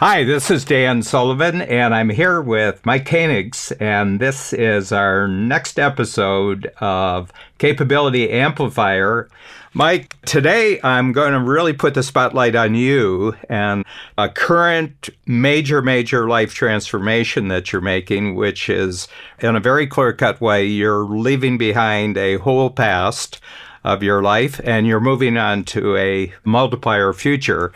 Hi, this is Dan Sullivan, and I'm here with Mike Koenigs, and this is our next episode of Capability Amplifier. Mike, today I'm going to really put the spotlight on you and a current major, major life transformation that you're making, which is in a very clear cut way, you're leaving behind a whole past of your life and you're moving on to a multiplier future.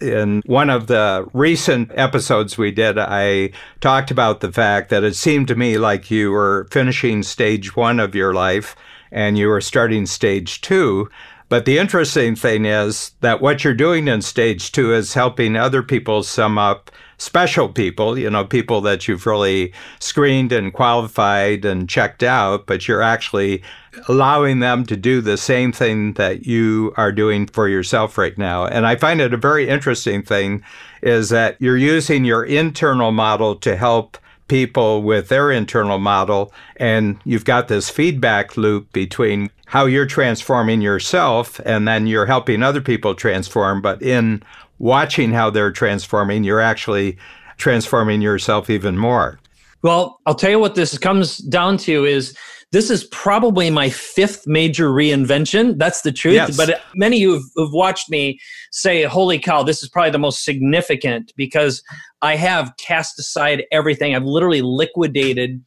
In one of the recent episodes we did, I talked about the fact that it seemed to me like you were finishing stage one of your life and you were starting stage two. But the interesting thing is that what you're doing in stage two is helping other people sum up special people, you know, people that you've really screened and qualified and checked out, but you're actually allowing them to do the same thing that you are doing for yourself right now. And I find it a very interesting thing is that you're using your internal model to help people with their internal model. And you've got this feedback loop between how you're transforming yourself and then you're helping other people transform. But in watching how they're transforming, you're actually transforming yourself even more. Well, I'll tell you what this comes down to is this is probably my fifth major reinvention. That's the truth. Yes. But many who've, who've watched me say, holy cow, this is probably the most significant because I have cast aside everything. I've literally liquidated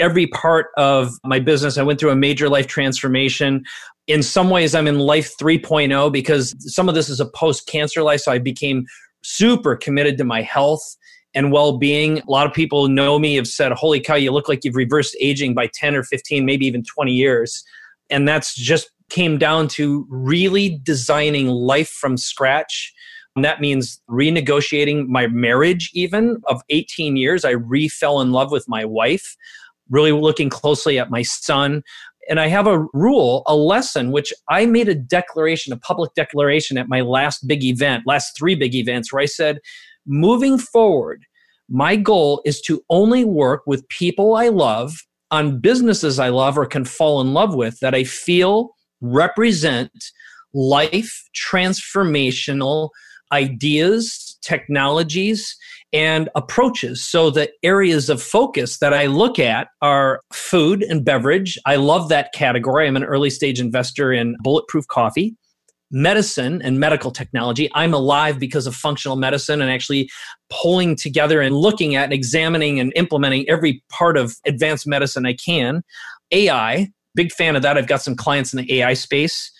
every part of my business. I went through a major life transformation. In some ways, I'm in life 3.0 because some of this is a post cancer life. So I became super committed to my health and well being. A lot of people know me have said, Holy cow, you look like you've reversed aging by 10 or 15, maybe even 20 years. And that's just came down to really designing life from scratch. And that means renegotiating my marriage, even of 18 years. I re fell in love with my wife, really looking closely at my son. And I have a rule, a lesson, which I made a declaration, a public declaration at my last big event, last three big events, where I said, moving forward, my goal is to only work with people I love on businesses I love or can fall in love with that I feel represent life transformational ideas, technologies, and approaches. So the areas of focus that I look at are food and beverage. I love that category. I'm an early stage investor in bulletproof coffee medicine and medical technology. I'm alive because of functional medicine and actually pulling together and looking at and examining and implementing every part of advanced medicine I can. AI, big fan of that. I've got some clients in the AI space.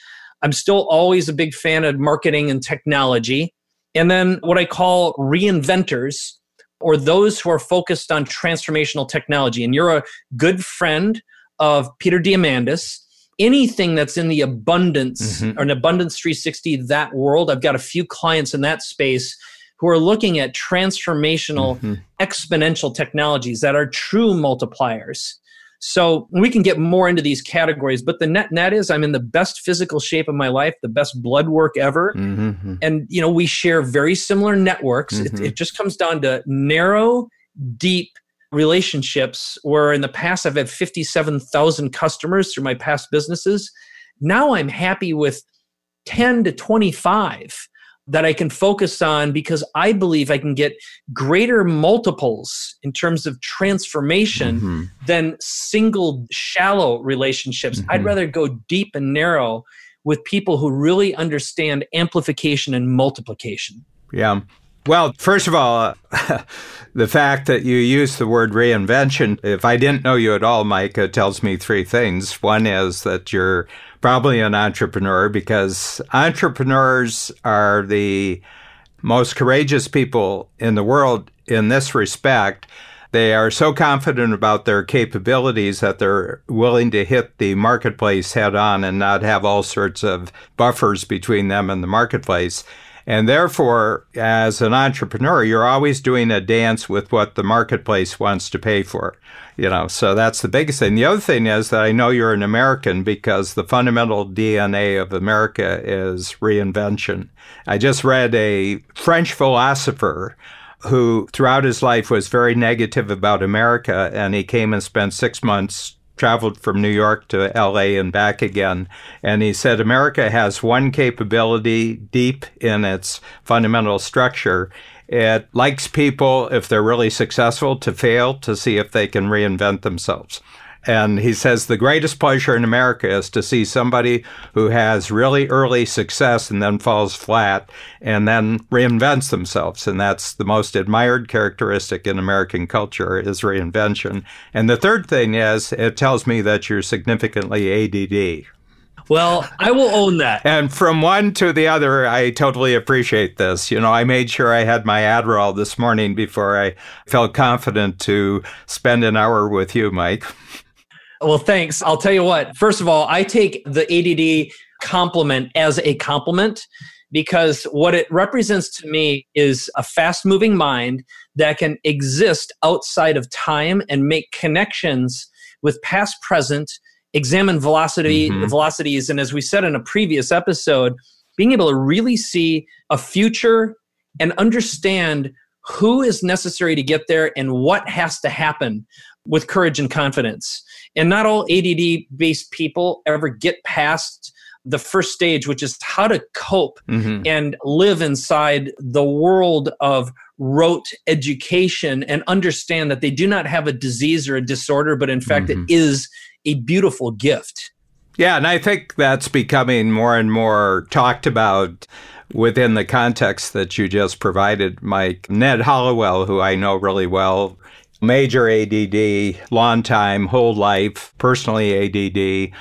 I'm still always a big fan of marketing and technology. And then what I call reinventors or those who are focused on transformational technology. And you're a good friend of Peter Diamandis anything that's in the abundance mm-hmm. or an abundance 360 that world i've got a few clients in that space who are looking at transformational mm-hmm. exponential technologies that are true multipliers so we can get more into these categories but the net net is i'm in the best physical shape of my life the best blood work ever mm-hmm. and you know we share very similar networks mm-hmm. it just comes down to narrow deep relationships where in the past I've had 57,000 customers through my past businesses. Now I'm happy with 10 to 25 that I can focus on because I believe I can get greater multiples in terms of transformation mm-hmm. than single shallow relationships. Mm-hmm. I'd rather go deep and narrow with people who really understand amplification and multiplication. Yeah. Well, first of all, the fact that you use the word reinvention, if I didn't know you at all, Mike, it tells me three things. One is that you're probably an entrepreneur because entrepreneurs are the most courageous people in the world in this respect. They are so confident about their capabilities that they're willing to hit the marketplace head on and not have all sorts of buffers between them and the marketplace. And therefore, as an entrepreneur, you're always doing a dance with what the marketplace wants to pay for. You know, so that's the biggest thing. The other thing is that I know you're an American because the fundamental DNA of America is reinvention. I just read a French philosopher who throughout his life was very negative about America and he came and spent six months traveled from New York to LA and back again. And he said America has one capability deep in its fundamental structure, It likes people, if they're really successful, to fail to see if they can reinvent themselves. And he says the greatest pleasure in America is to see somebody who has really early success and then falls flat and then reinvents themselves. And that's the most admired characteristic in American culture is reinvention. And the third thing is it tells me that you're significantly ADD. Well, I will own that. And from one to the other, I totally appreciate this. You know, I made sure I had my Adderall this morning before I felt confident to spend an hour with you, Mike. Well, thanks. I'll tell you what. First of all, I take the ADD compliment as a compliment because what it represents to me is a fast moving mind that can exist outside of time and make connections with past, present, examine velocity, mm-hmm. velocities. And as we said in a previous episode, being able to really see a future and understand who is necessary to get there and what has to happen with courage and confidence. And not all ADD based people ever get past the first stage, which is how to cope mm-hmm. and live inside the world of rote education and understand that they do not have a disease or a disorder, but in fact, mm-hmm. it is a beautiful gift. Yeah, and I think that's becoming more and more talked about within the context that you just provided, Mike. Ned Hallowell, who I know really well, major ADD, long time, whole life, personally ADD,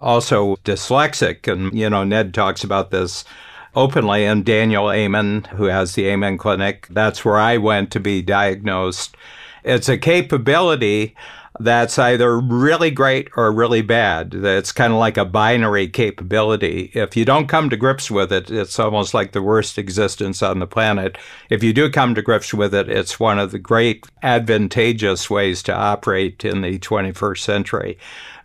also dyslexic. And, you know, Ned talks about this openly. And Daniel Amen, who has the Amen Clinic, that's where I went to be diagnosed. It's a capability that's either really great or really bad. It's kind of like a binary capability. If you don't come to grips with it, it's almost like the worst existence on the planet. If you do come to grips with it, it's one of the great advantageous ways to operate in the 21st century.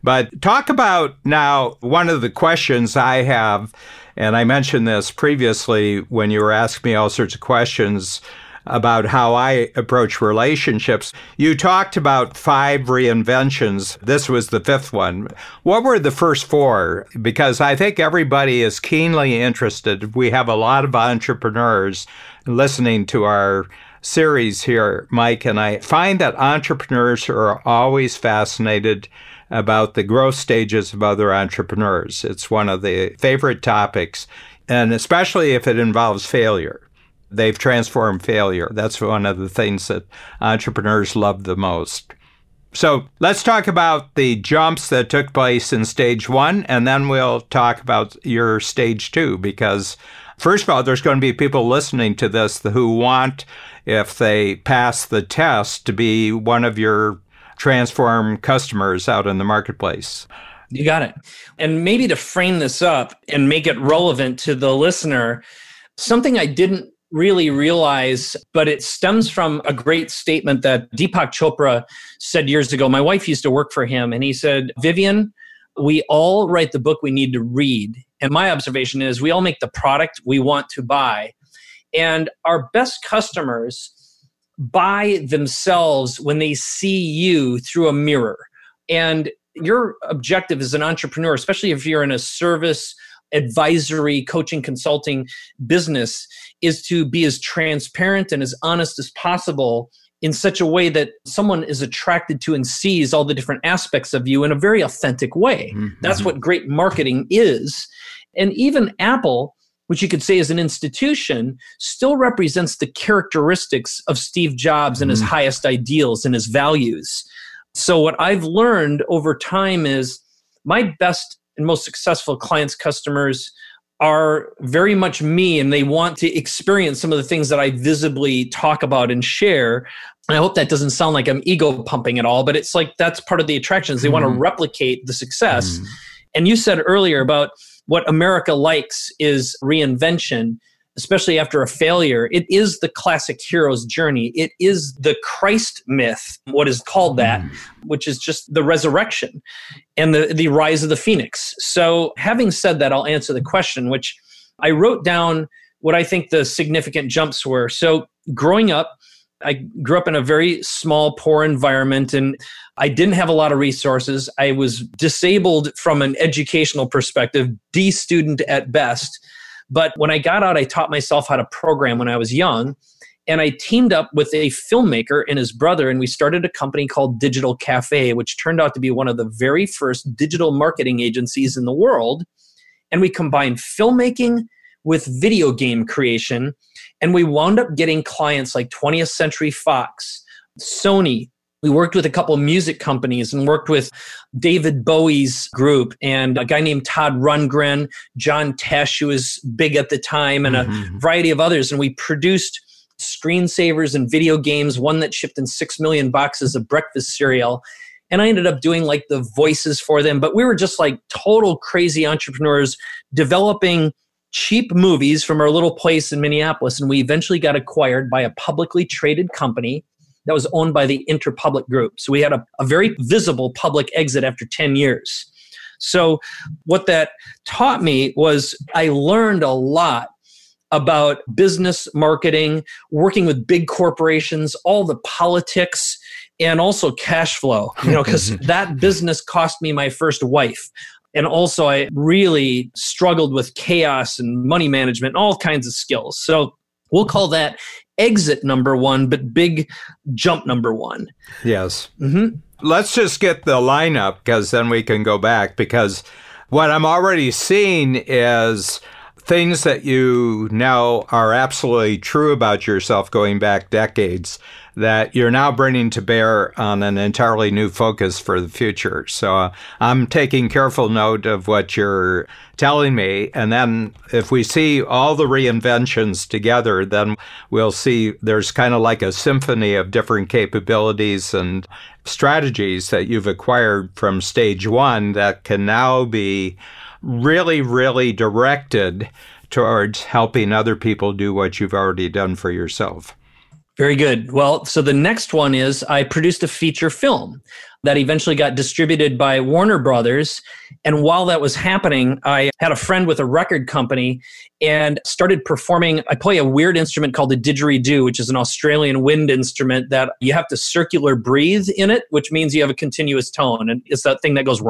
But talk about now one of the questions I have, and I mentioned this previously when you were asking me all sorts of questions about how I approach relationships. You talked about five reinventions. This was the fifth one. What were the first four? Because I think everybody is keenly interested. We have a lot of entrepreneurs listening to our series here, Mike, and I find that entrepreneurs are always fascinated about the growth stages of other entrepreneurs. It's one of the favorite topics, and especially if it involves failure. They've transformed failure. That's one of the things that entrepreneurs love the most. So let's talk about the jumps that took place in stage one, and then we'll talk about your stage two. Because, first of all, there's going to be people listening to this who want, if they pass the test, to be one of your transform customers out in the marketplace. You got it. And maybe to frame this up and make it relevant to the listener, something I didn't really realize, but it stems from a great statement that Deepak Chopra said years ago. My wife used to work for him, and he said, Vivian, we all write the book we need to read. And my observation is we all make the product we want to buy. And our best customers buy themselves when they see you through a mirror. And your objective as an entrepreneur, especially if you're in a service, advisory, coaching, consulting business, is to be as transparent and as honest as possible in such a way that someone is attracted to and sees all the different aspects of you in a very authentic way. Mm-hmm. That's what great marketing is. And even Apple, which you could say is an institution, still represents the characteristics of Steve Jobs mm-hmm. and his mm-hmm. highest ideals and his values. So, what I've learned over time is my best and most successful clients, customers, are very much me and they want to experience some of the things that I visibly talk about and share. And I hope that doesn't sound like I'm ego pumping at all, but it's like that's part of the attractions. They mm. want to replicate the success. Mm. And you said earlier about what America likes is reinvention especially after a failure, it is the classic hero's journey. It is the Christ myth, what is called that, mm. which is just the resurrection and the, the rise of the phoenix. So, having said that, I'll answer the question, which I wrote down what I think the significant jumps were. So, growing up, I grew up in a very small, poor environment and I didn't have a lot of resources. I was disabled from an educational perspective, D student at best. But when I got out, I taught myself how to program when I was young. And I teamed up with a filmmaker and his brother, and we started a company called Digital Cafe, which turned out to be one of the very first digital marketing agencies in the world. And we combined filmmaking with video game creation. And we wound up getting clients like 20th Century Fox, Sony, we worked with a couple of music companies and worked with David Bowie's group and a guy named Todd Rundgren, John Tesh, who was big at the time, and mm-hmm. a variety of others. And we produced screensavers and video games, one that shipped in six million boxes of breakfast cereal. And I ended up doing like the voices for them. But we were just like total crazy entrepreneurs developing cheap movies from our little place in Minneapolis. And we eventually got acquired by a publicly traded company that was owned by the Interpublic Group. So we had a, a very visible public exit after 10 years. So what that taught me was I learned a lot about business marketing, working with big corporations, all the politics, and also cash flow, you know, because that business cost me my first wife. And also, I really struggled with chaos and money management, all kinds of skills. So, we'll call that exit number one, but big jump number one. Yes. Mm-hmm. Let's just get the lineup because then we can go back. Because what I'm already seeing is things that you know are absolutely true about yourself going back decades that you're now bringing to bear on an entirely new focus for the future. So uh, I'm taking careful note of what you're telling me. And then if we see all the reinventions together, then we'll see there's kind of like a symphony of different capabilities and strategies that you've acquired from stage one that can now be really, really directed towards helping other people do what you've already done for yourself. Very good. Well, so the next one is I produced a feature film that eventually got distributed by Warner Brothers. And while that was happening, I had a friend with a record company and started performing. I play a weird instrument called the didgeridoo, which is an Australian wind instrument that you have to circular breathe in it, which means you have a continuous tone. And it's that thing that goes.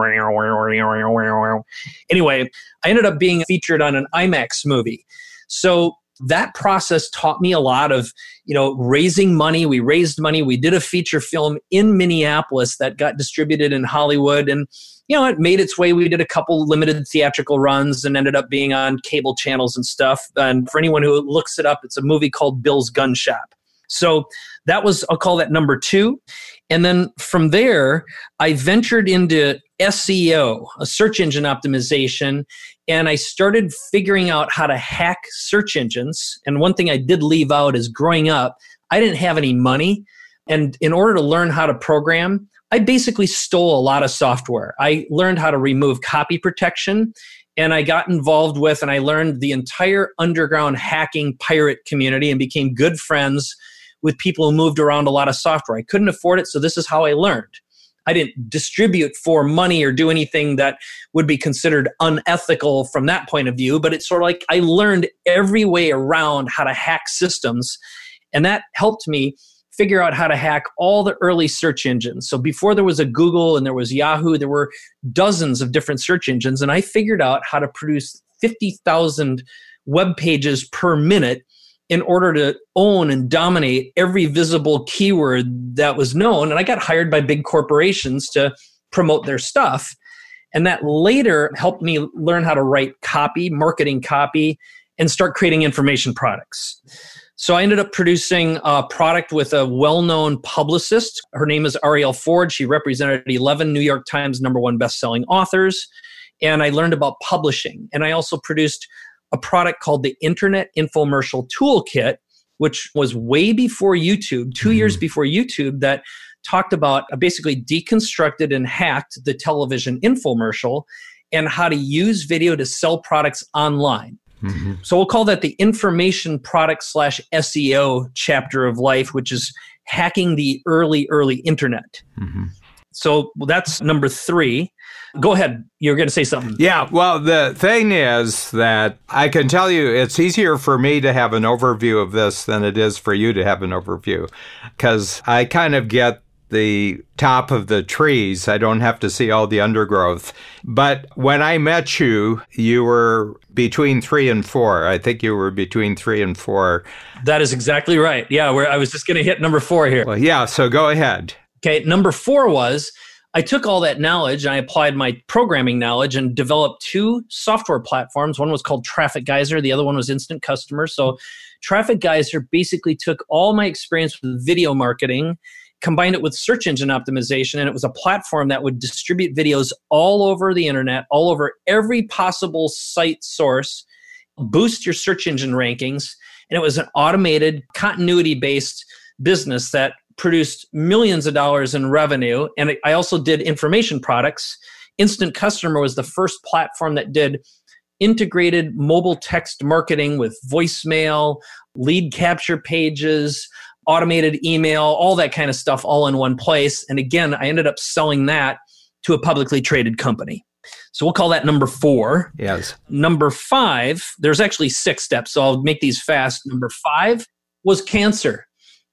Anyway, I ended up being featured on an IMAX movie. So that process taught me a lot of you know raising money. We raised money. We did a feature film in minneapolis that got distributed in hollywood. And you know it made its way. We did a couple limited theatrical runs and ended up being on cable channels and stuff. And for anyone who looks it up it's a movie called bill's gun shop. So that was i'll call that number two. And then from there i ventured into seo a search engine optimization and I started figuring out how to hack search engines. And one thing I did leave out is growing up, I didn't have any money. And in order to learn how to program, I basically stole a lot of software. I learned how to remove copy protection and I got involved with and I learned the entire underground hacking pirate community and became good friends with people who moved around a lot of software. I couldn't afford it, so this is how I learned. I didn't distribute for money or do anything that would be considered unethical from that point of view, but it's sort of like I learned every way around how to hack systems. And that helped me figure out how to hack all the early search engines. So before there was a Google and there was Yahoo, there were dozens of different search engines. And I figured out how to produce 50,000 web pages per minute in order to own and dominate every visible keyword that was known. And I got hired by big corporations to promote their stuff. And that later helped me learn how to write copy, marketing copy, and start creating information products. So I ended up producing a product with a well-known publicist. Her name is Arielle Ford. She represented 11 New York Times number one best-selling authors. And I learned about publishing. And I also produced a product called the Internet Infomercial Toolkit, which was way before YouTube, 2 mm-hmm. years before YouTube, that talked about uh, basically deconstructed and hacked the television infomercial and how to use video to sell products online. Mm-hmm. So we'll call that the information product slash SEO chapter of life, which is hacking the early, early internet. Mm-hmm. So that's number three. Go ahead. You're going to say something. Yeah. Well, the thing is that I can tell you it's easier for me to have an overview of this than it is for you to have an overview because I kind of get the top of the trees. I don't have to see all the undergrowth. But when I met you, you were between three and four. I think you were between three and four. That is exactly right. Yeah, where I was just going to hit number four here. Well, yeah, so go ahead. Okay, number four was I took all that knowledge and I applied my programming knowledge and developed two software platforms. One was called Traffic Geyser, the other one was Instant Customer. So, Traffic Geyser basically took all my experience with video marketing, combined it with search engine optimization, and it was a platform that would distribute videos all over the internet, all over every possible site source, boost your search engine rankings. And it was an automated, continuity based business that produced millions of dollars in revenue. And I also did information products. Instant Customer was the first platform that did integrated mobile text marketing with voicemail, lead capture pages, automated email, all that kind of stuff all in one place. And again, I ended up selling that to a publicly traded company. So we'll call that number four. Yes. Number five, there's actually six steps. So I'll make these fast. Number five was cancer.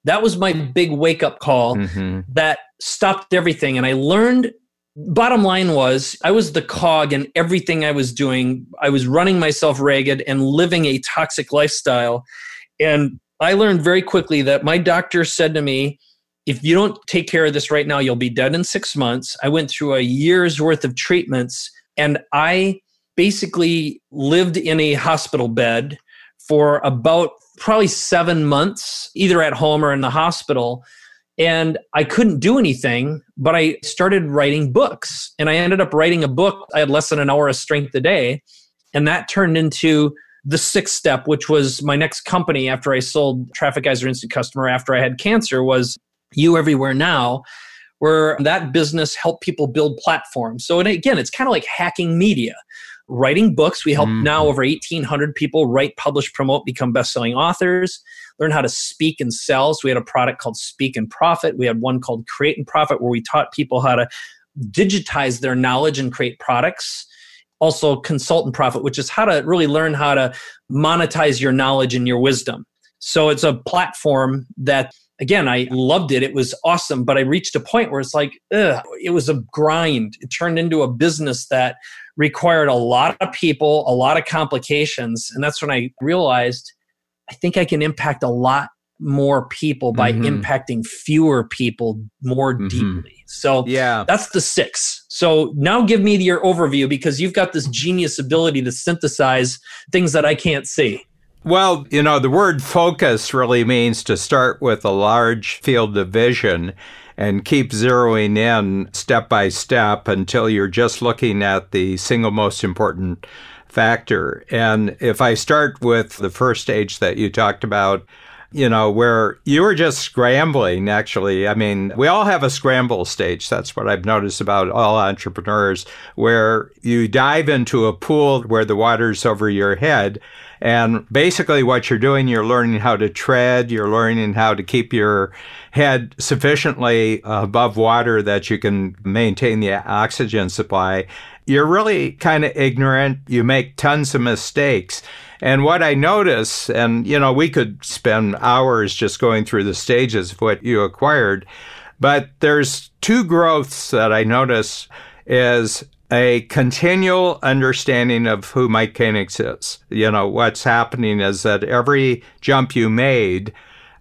That was my big wake up call mm-hmm. that stopped everything. And I learned bottom line was I was the cog in everything I was doing. I was running myself ragged and living a toxic lifestyle. And I learned very quickly that my doctor said to me, if you don't take care of this right now, you'll be dead in six months. I went through a year's worth of treatments and I basically lived in a hospital bed for about probably seven months, either at home or in the hospital. And I couldn't do anything, but I started writing books. And I ended up writing a book. I had less than an hour of strength a day. And that turned into the sixth step, which was my next company after I sold Traffic Geyser Instant Customer after I had cancer, was You Everywhere Now, where that business helped people build platforms. So, and again, it's kind of like hacking media writing books. We help mm. now over 1,800 people write, publish, promote, become best-selling authors, learn how to speak and sell. So we had a product called Speak and Profit. We had one called Create and Profit, where we taught people how to digitize their knowledge and create products. Also, Consult and Profit, which is how to really learn how to monetize your knowledge and your wisdom. So it's a platform that again, I loved it. It was awesome. But I reached a point where it's like, ugh, it was a grind. It turned into a business that required a lot of people, a lot of complications. And that's when I realized I think I can impact a lot more people by mm-hmm. impacting fewer people more mm-hmm. deeply. So yeah, that's the six. So now give me your overview because you've got this genius ability to synthesize things that I can't see. Well, you know, the word focus really means to start with a large field of vision and keep zeroing in step by step until you're just looking at the single most important factor. And if I start with the first stage that you talked about, you know, where you were just scrambling, actually. I mean, we all have a scramble stage. That's what I've noticed about all entrepreneurs, where you dive into a pool where the water's over your head and basically, what you're doing, you're learning how to tread, you're learning how to keep your head sufficiently above water that you can maintain the oxygen supply. You're really kind of ignorant. You make tons of mistakes. And what I notice, and you know, we could spend hours just going through the stages of what you acquired, but there's two growths that I notice is a continual understanding of who Mike Koenigs is. You know, what's happening is that every jump you made,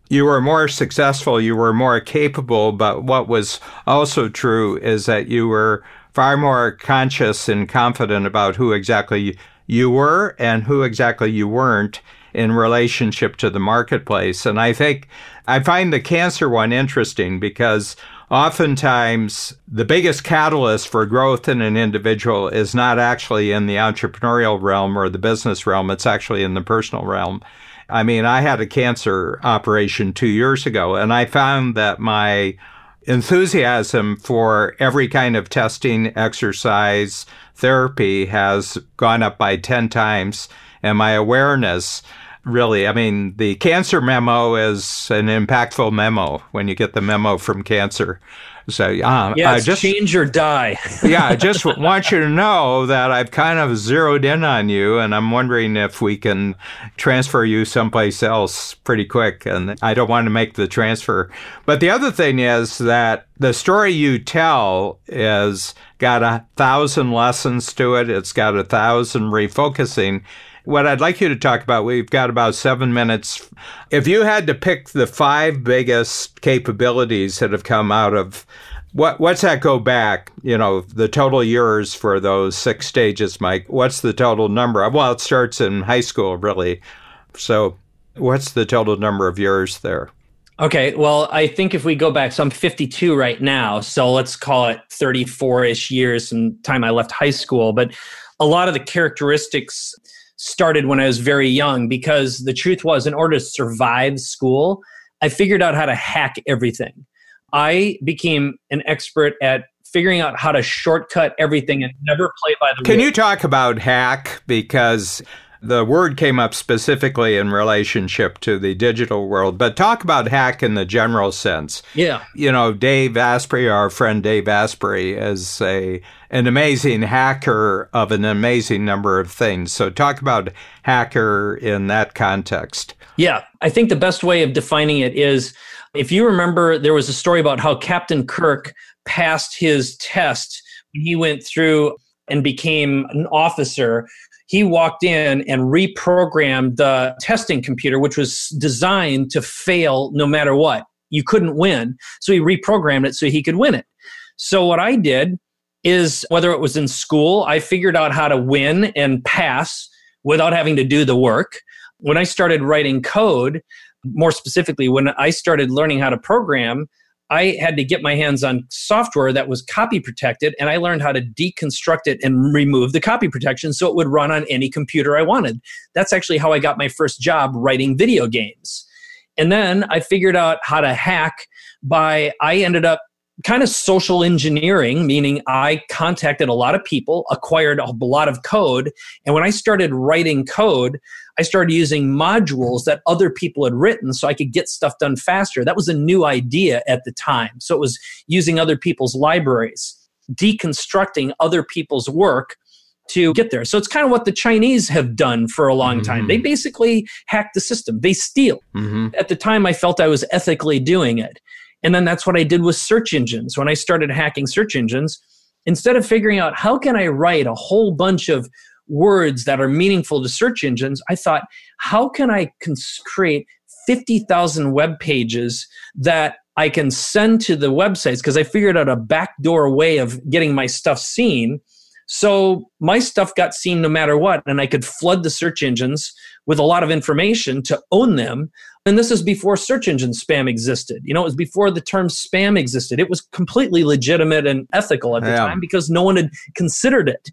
you were more successful, you were more capable, but what was also true is that you were far more conscious and confident about who exactly you were and who exactly you weren't in relationship to the marketplace. And I think I find the cancer one interesting because oftentimes the biggest catalyst for growth in an individual is not actually in the entrepreneurial realm or the business realm, it's actually in the personal realm. I mean, I had a cancer operation two years ago, and I found that my enthusiasm for every kind of testing, exercise, therapy has gone up by 10 times, and my awareness really. I mean, the cancer memo is an impactful memo when you get the memo from cancer. So um, yeah, I just change or die. yeah, I just want you to know that I've kind of zeroed in on you, and I'm wondering if we can transfer you someplace else pretty quick. And I don't want to make the transfer. But the other thing is that the story you tell is got a thousand lessons to it. It's got a thousand refocusing what I'd like you to talk about, we've got about seven minutes. If you had to pick the five biggest capabilities that have come out of what what's that go back? You know, the total years for those six stages, Mike. What's the total number? Well, it starts in high school, really. So, what's the total number of years there? Okay, well, I think if we go back, so I'm 52 right now, so let's call it 34 ish years from time I left high school. But a lot of the characteristics started when I was very young because the truth was, in order to survive school, I figured out how to hack everything. I became an expert at figuring out how to shortcut everything and never play by the rules. Can you talk about hack? Because the word came up specifically in relationship to the digital world, but talk about hack in the general sense. Yeah. You know, Dave Asprey, our friend Dave Asprey, is a an amazing hacker of an amazing number of things. So talk about hacker in that context. Yeah. I think the best way of defining it is if you remember there was a story about how Captain Kirk passed his test when he went through and became an officer he walked in and reprogrammed the testing computer, which was designed to fail no matter what. You couldn't win. So he reprogrammed it so he could win it. So what I did is whether it was in school, I figured out how to win and pass without having to do the work. When I started writing code, more specifically, when I started learning how to program, I had to get my hands on software that was copy protected, and I learned how to deconstruct it and remove the copy protection so it would run on any computer I wanted. That's actually how I got my first job writing video games. And then I figured out how to hack by, I ended up kind of social engineering, meaning I contacted a lot of people, acquired a lot of code. And when I started writing code, I started using modules that other people had written so I could get stuff done faster. That was a new idea at the time. So it was using other people's libraries, deconstructing other people's work to get there. So it's kind of what the Chinese have done for a long mm-hmm. time. They basically hack the system, they steal. Mm-hmm. At the time, I felt I was ethically doing it. And then that's what I did with search engines. When I started hacking search engines, instead of figuring out how can I write a whole bunch of words that are meaningful to search engines, I thought, how can I cons- create 50,000 web pages that I can send to the websites? Because I figured out a backdoor way of getting my stuff seen. So my stuff got seen no matter what, and I could flood the search engines with a lot of information to own them. And this is before search engine spam existed. You know, it was before the term spam existed. It was completely legitimate and ethical at the yeah. time because no one had considered it.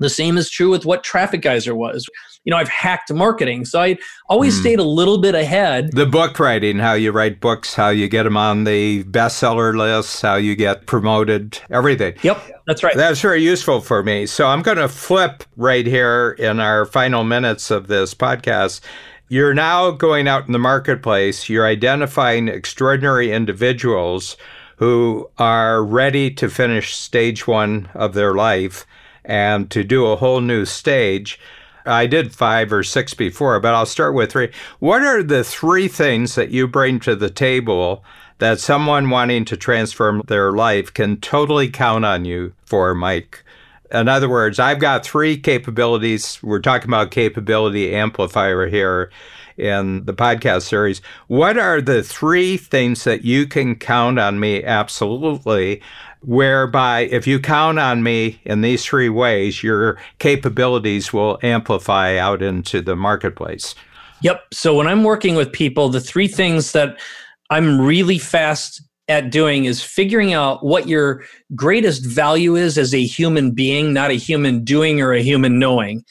The same is true with what Traffic Geyser was. You know, I've hacked marketing, so I always mm. stayed a little bit ahead. The book writing, how you write books, how you get them on the bestseller lists, how you get promoted, everything. Yep, that's right. That's very useful for me. So I'm going to flip right here in our final minutes of this podcast. You're now going out in the marketplace, you're identifying extraordinary individuals who are ready to finish stage one of their life and to do a whole new stage. I did five or six before, but I'll start with three. What are the three things that you bring to the table that someone wanting to transform their life can totally count on you for, Mike? In other words, I've got three capabilities. We're talking about capability amplifier here in the podcast series. What are the three things that you can count on me absolutely whereby if you count on me in these three ways, your capabilities will amplify out into the marketplace. Yep. So when I'm working with people, the three things that I'm really fast at doing is figuring out what your greatest value is as a human being, not a human doing or a human knowing,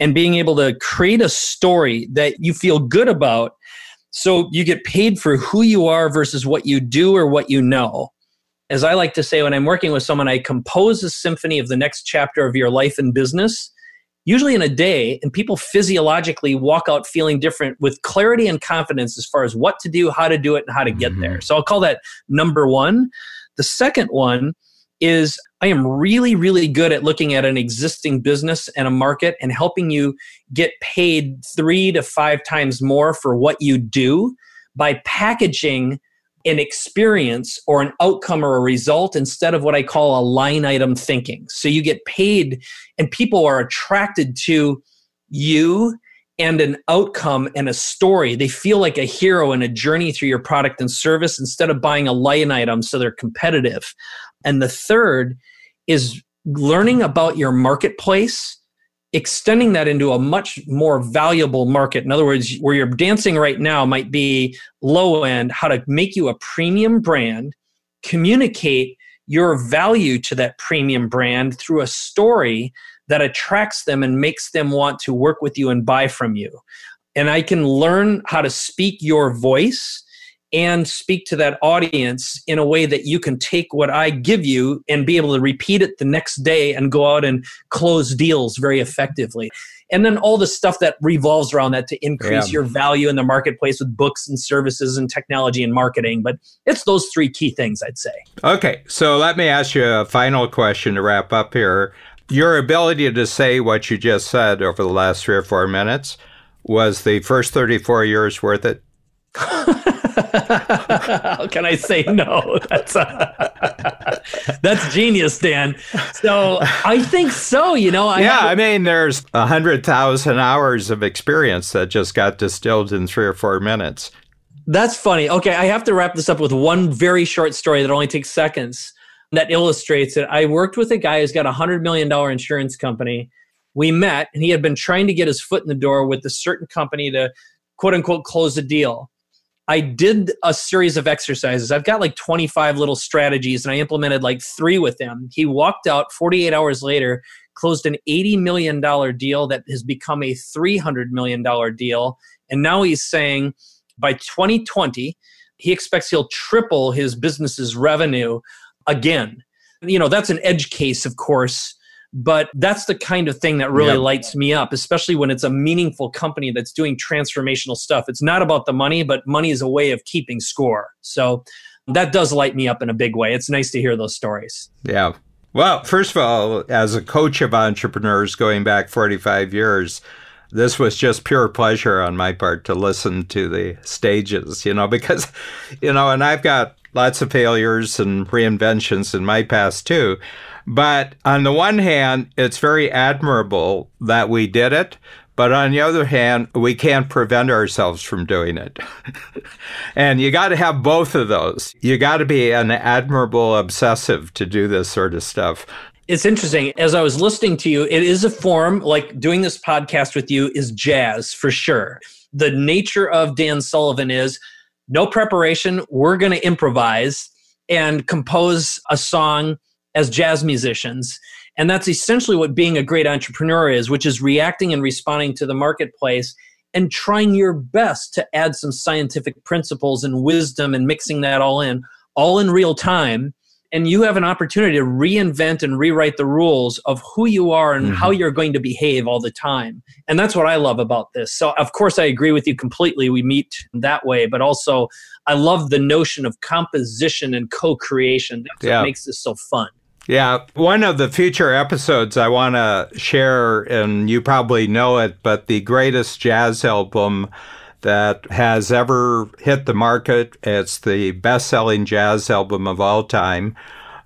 and being able to create a story that you feel good about. So you get paid for who you are versus what you do or what you know as I like to say when I'm working with someone, I compose a symphony of the next chapter of your life and business. usually in a day, and people physiologically walk out feeling different with clarity and confidence as far as what to do, how to do it, and how to get mm-hmm. there. So I'll call that number one. The second one is I am really, really good at looking at an existing business and a market and helping you get paid three to five times more for what you do by packaging an experience or an outcome or a result instead of what I call a line item thinking. So you get paid and people are attracted to you and an outcome and a story. They feel like a hero in a journey through your product and service instead of buying a line item so they're competitive. And the third is learning about your marketplace extending that into a much more valuable market. In other words, where you're dancing right now might be low end, how to make you a premium brand, communicate your value to that premium brand through a story that attracts them and makes them want to work with you and buy from you. And I can learn how to speak your voice and speak to that audience in a way that you can take what I give you and be able to repeat it the next day and go out and close deals very effectively. And then all the stuff that revolves around that to increase yeah. your value in the marketplace with books and services and technology and marketing. But it's those three key things, I'd say. Okay. So let me ask you a final question to wrap up here. Your ability to say what you just said over the last three or four minutes was the first 34 years worth it? How can I say no? That's uh, that's genius, Dan. So I think so. You know, I yeah. I mean, there's a hundred thousand hours of experience that just got distilled in three or four minutes. That's funny. Okay, I have to wrap this up with one very short story that only takes seconds that illustrates it. I worked with a guy who's got a hundred million dollar insurance company. We met, and he had been trying to get his foot in the door with a certain company to quote unquote close a deal. I did a series of exercises. I've got like 25 little strategies and I implemented like three with him. He walked out 48 hours later, closed an $80 million deal that has become a $300 million deal. And now he's saying by 2020, he expects he'll triple his business's revenue again. You know, that's an edge case, of course but that's the kind of thing that really yep. lights me up, especially when it's a meaningful company that's doing transformational stuff. It's not about the money, but money is a way of keeping score. So that does light me up in a big way. It's nice to hear those stories. Yeah. Well, first of all, as a coach of entrepreneurs going back 45 years, this was just pure pleasure on my part to listen to the stages, you know, because, you know, and I've got lots of failures and reinventions in my past too. But on the one hand, it's very admirable that we did it. But on the other hand, we can't prevent ourselves from doing it. and you got to have both of those. You got to be an admirable obsessive to do this sort of stuff. It's interesting. As I was listening to you, it is a form like doing this podcast with you is jazz for sure. The nature of Dan Sullivan is no preparation. We're going to improvise and compose a song as jazz musicians. And that's essentially what being a great entrepreneur is, which is reacting and responding to the marketplace and trying your best to add some scientific principles and wisdom and mixing that all in, all in real time. And you have an opportunity to reinvent and rewrite the rules of who you are and mm-hmm. how you're going to behave all the time. And that's what I love about this. So, of course, I agree with you completely. We meet that way, but also I love the notion of composition and co creation. That's yeah. what makes this so fun. Yeah, one of the future episodes I want to share, and you probably know it, but the greatest jazz album that has ever hit the market. It's the best selling jazz album of all time.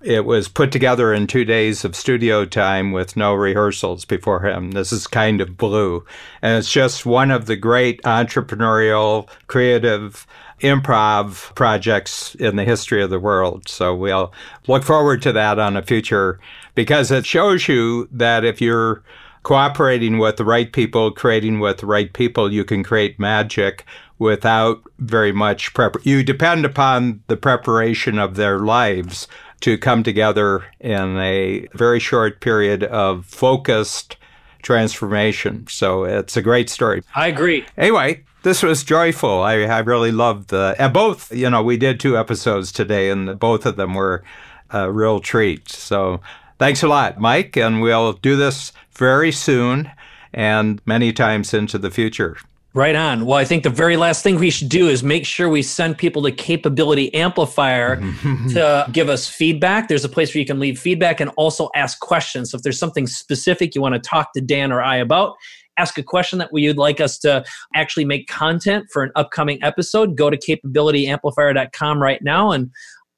It was put together in two days of studio time with no rehearsals before him. This is kind of blue. And it's just one of the great entrepreneurial, creative improv projects in the history of the world. So we'll look forward to that on a future because it shows you that if you're cooperating with the right people, creating with the right people, you can create magic without very much prep. You depend upon the preparation of their lives to come together in a very short period of focused transformation. So it's a great story. I agree. Anyway, this was joyful. I, I really loved the, and both, you know, we did two episodes today and both of them were a real treat. So Thanks a lot, Mike, and we'll do this very soon and many times into the future. Right on. Well, I think the very last thing we should do is make sure we send people to Capability Amplifier to give us feedback. There's a place where you can leave feedback and also ask questions. So if there's something specific you want to talk to Dan or I about, ask a question that you'd like us to actually make content for an upcoming episode, go to capabilityamplifier.com right now and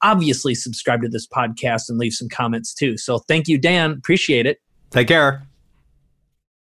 obviously subscribe to this podcast and leave some comments too. So thank you, Dan. Appreciate it. Take care.